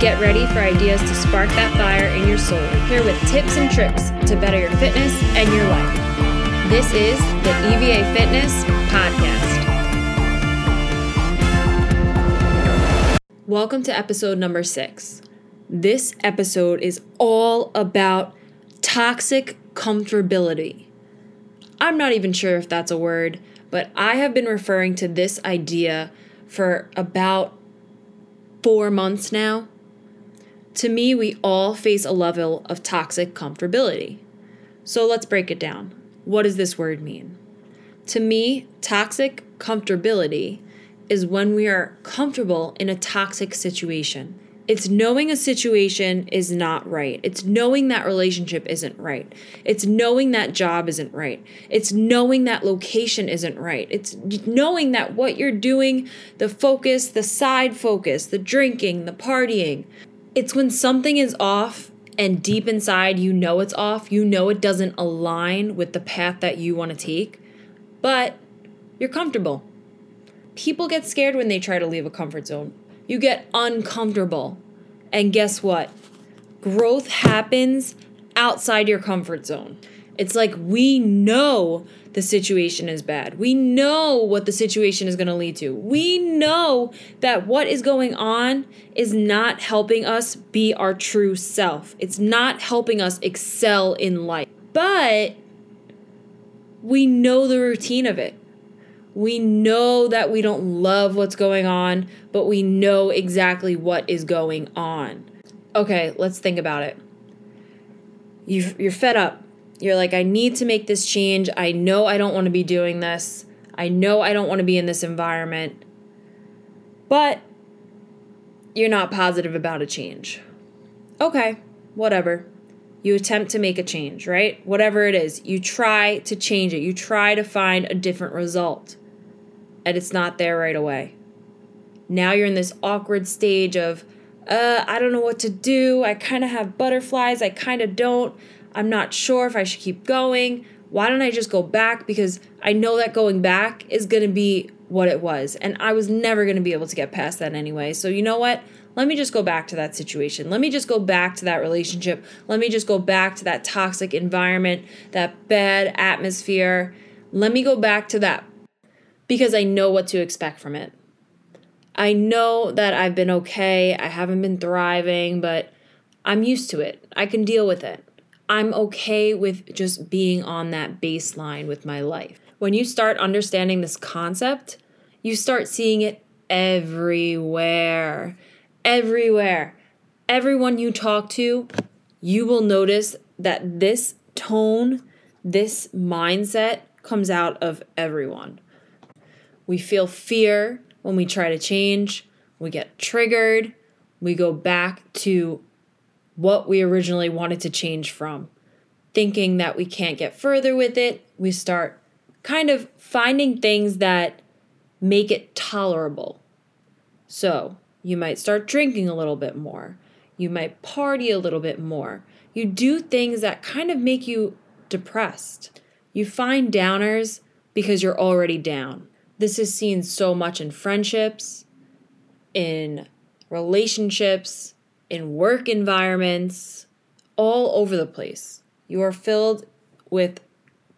Get ready for ideas to spark that fire in your soul. Here with tips and tricks to better your fitness and your life. This is the EVA Fitness Podcast. Welcome to episode number six. This episode is all about toxic comfortability. I'm not even sure if that's a word, but I have been referring to this idea for about four months now. To me, we all face a level of toxic comfortability. So let's break it down. What does this word mean? To me, toxic comfortability is when we are comfortable in a toxic situation. It's knowing a situation is not right. It's knowing that relationship isn't right. It's knowing that job isn't right. It's knowing that location isn't right. It's knowing that what you're doing, the focus, the side focus, the drinking, the partying, it's when something is off and deep inside you know it's off, you know it doesn't align with the path that you want to take, but you're comfortable. People get scared when they try to leave a comfort zone you get uncomfortable. And guess what? Growth happens outside your comfort zone. It's like we know the situation is bad. We know what the situation is going to lead to. We know that what is going on is not helping us be our true self. It's not helping us excel in life. But we know the routine of it. We know that we don't love what's going on, but we know exactly what is going on. Okay, let's think about it. you you're fed up. You're like, I need to make this change. I know I don't want to be doing this. I know I don't want to be in this environment. But you're not positive about a change. Okay, whatever. You attempt to make a change, right? Whatever it is, you try to change it. You try to find a different result and it's not there right away. Now you're in this awkward stage of, uh, I don't know what to do. I kind of have butterflies. I kind of don't. I'm not sure if I should keep going. Why don't I just go back? Because I know that going back is going to be what it was. And I was never going to be able to get past that anyway. So, you know what? Let me just go back to that situation. Let me just go back to that relationship. Let me just go back to that toxic environment, that bad atmosphere. Let me go back to that because I know what to expect from it. I know that I've been okay, I haven't been thriving, but I'm used to it. I can deal with it. I'm okay with just being on that baseline with my life. When you start understanding this concept, you start seeing it everywhere. Everywhere. Everyone you talk to, you will notice that this tone, this mindset comes out of everyone. We feel fear when we try to change. We get triggered. We go back to what we originally wanted to change from. Thinking that we can't get further with it, we start kind of finding things that make it tolerable. So, you might start drinking a little bit more. You might party a little bit more. You do things that kind of make you depressed. You find downers because you're already down. This is seen so much in friendships, in relationships, in work environments, all over the place. You are filled with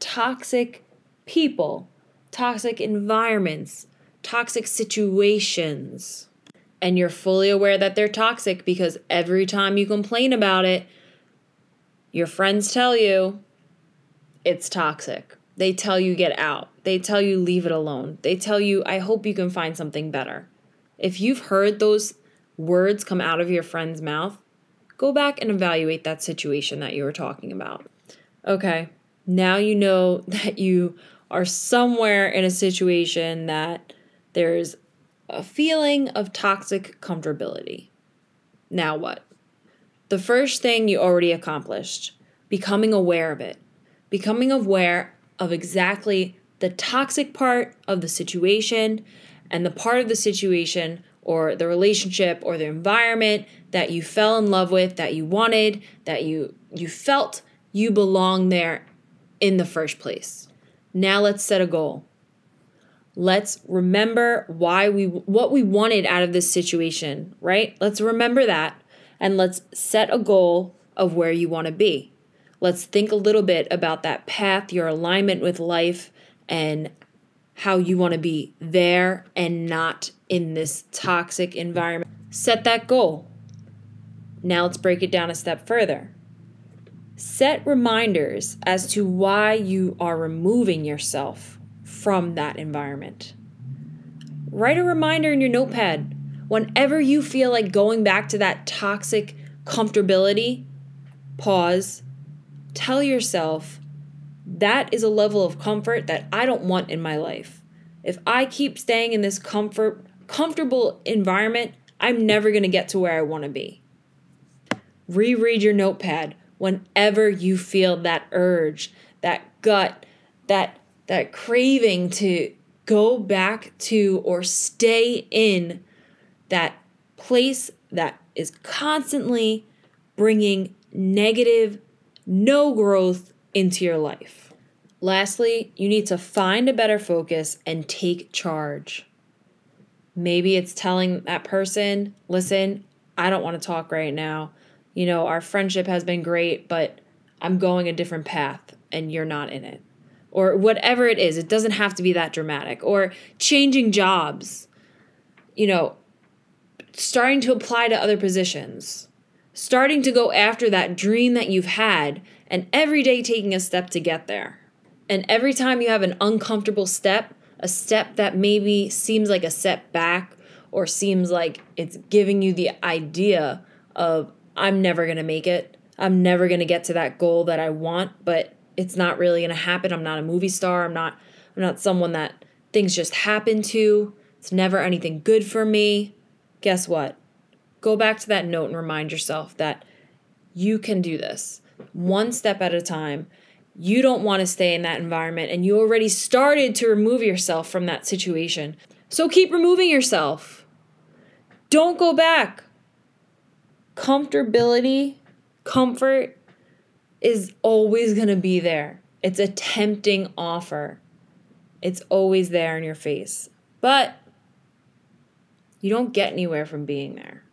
toxic people, toxic environments, toxic situations. And you're fully aware that they're toxic because every time you complain about it, your friends tell you it's toxic. They tell you get out. They tell you leave it alone. They tell you, I hope you can find something better. If you've heard those words come out of your friend's mouth, go back and evaluate that situation that you were talking about. Okay, now you know that you are somewhere in a situation that there's a feeling of toxic comfortability. Now what? The first thing you already accomplished, becoming aware of it. Becoming aware of exactly the toxic part of the situation and the part of the situation or the relationship or the environment that you fell in love with that you wanted that you you felt you belong there in the first place. Now let's set a goal. Let's remember why we what we wanted out of this situation right? Let's remember that and let's set a goal of where you want to be. Let's think a little bit about that path, your alignment with life, and how you want to be there and not in this toxic environment. Set that goal. Now let's break it down a step further. Set reminders as to why you are removing yourself from that environment. Write a reminder in your notepad whenever you feel like going back to that toxic comfortability. Pause. Tell yourself that is a level of comfort that I don't want in my life. If I keep staying in this comfort comfortable environment, I'm never going to get to where I want to be. Reread your notepad whenever you feel that urge, that gut, that that craving to go back to or stay in that place that is constantly bringing negative, no growth into your life. Lastly, you need to find a better focus and take charge. Maybe it's telling that person, listen, I don't want to talk right now. You know, our friendship has been great, but I'm going a different path and you're not in it. Or whatever it is, it doesn't have to be that dramatic. Or changing jobs, you know, starting to apply to other positions, starting to go after that dream that you've had, and every day taking a step to get there. And every time you have an uncomfortable step, a step that maybe seems like a setback or seems like it's giving you the idea of, I'm never gonna make it. I'm never gonna get to that goal that I want, but it's not really gonna happen. I'm not a movie star. I'm not I'm not someone that things just happen to. It's never anything good for me. Guess what? Go back to that note and remind yourself that you can do this one step at a time you don't want to stay in that environment and you already started to remove yourself from that situation. So keep removing yourself. Don't go back. Comfortability, comfort is always going to be there. It's a tempting offer. It's always there in your face. But you don't get anywhere from being there.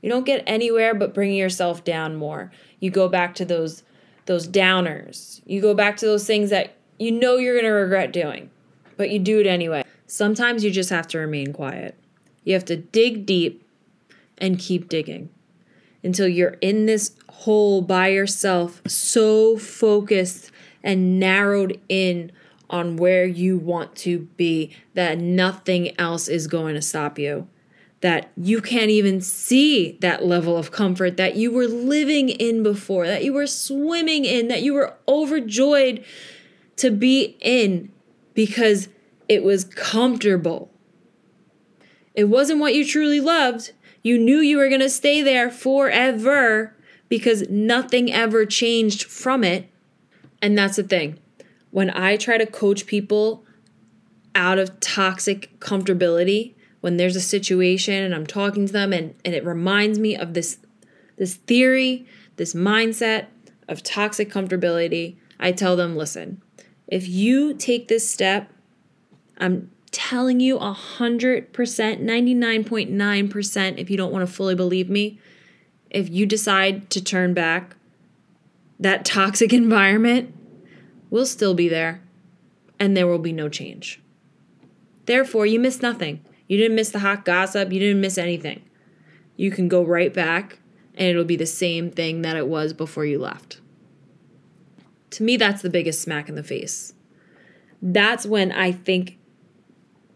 You don't get anywhere but bringing yourself down more. You go back to those those downers. You go back to those things that you know you're going to regret doing, but you do it anyway. Sometimes you just have to remain quiet. You have to dig deep and keep digging until you're in this hole by yourself, so focused and narrowed in on where you want to be that nothing else is going to stop you that you can't even see that level of comfort that you were living in before, that you were swimming in, that you were overjoyed to be in because it was comfortable. It wasn't what you truly loved. You knew you were going to stay there forever because nothing ever changed from it. And that's the thing. When I try to coach people out of toxic comfortability, when there's a situation and I'm talking to them and, and it reminds me of this this theory, this mindset of toxic comfortability, I tell them, listen, if you take this step, I'm telling you a 100%, 99.9%, if you don't want to fully believe me, if you decide to turn back, that toxic environment will still be there and there will be no change. Therefore, you miss nothing. You didn't miss the hot gossip, you didn't miss anything. You can go right back and it'll be the same thing that it was before you left. To me, that's the biggest smack in the face. That's when I think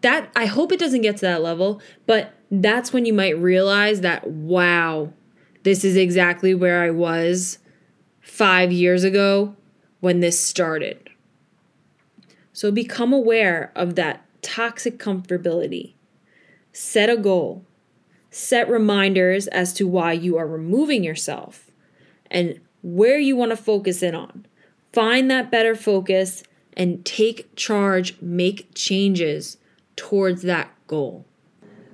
that I hope it doesn't get to that level, but that's when you might realize that, wow, this is exactly where I was five years ago when this started. So become aware of that toxic comfortability Set a goal. Set reminders as to why you are removing yourself and where you want to focus in on. Find that better focus and take charge, make changes towards that goal.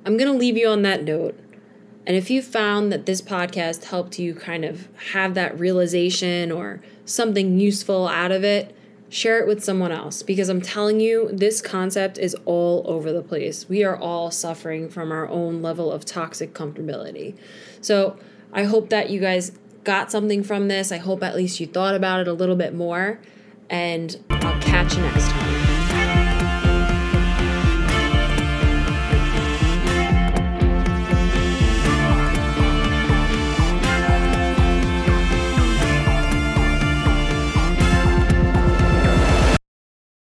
I'm going to leave you on that note. And if you found that this podcast helped you kind of have that realization or something useful out of it, share it with someone else because I'm telling you, this concept is all over the place. We are all suffering from our own level of toxic comfortability. So I hope that you guys got something from this. I hope at least you thought about it a little bit more. And I'll catch you next time.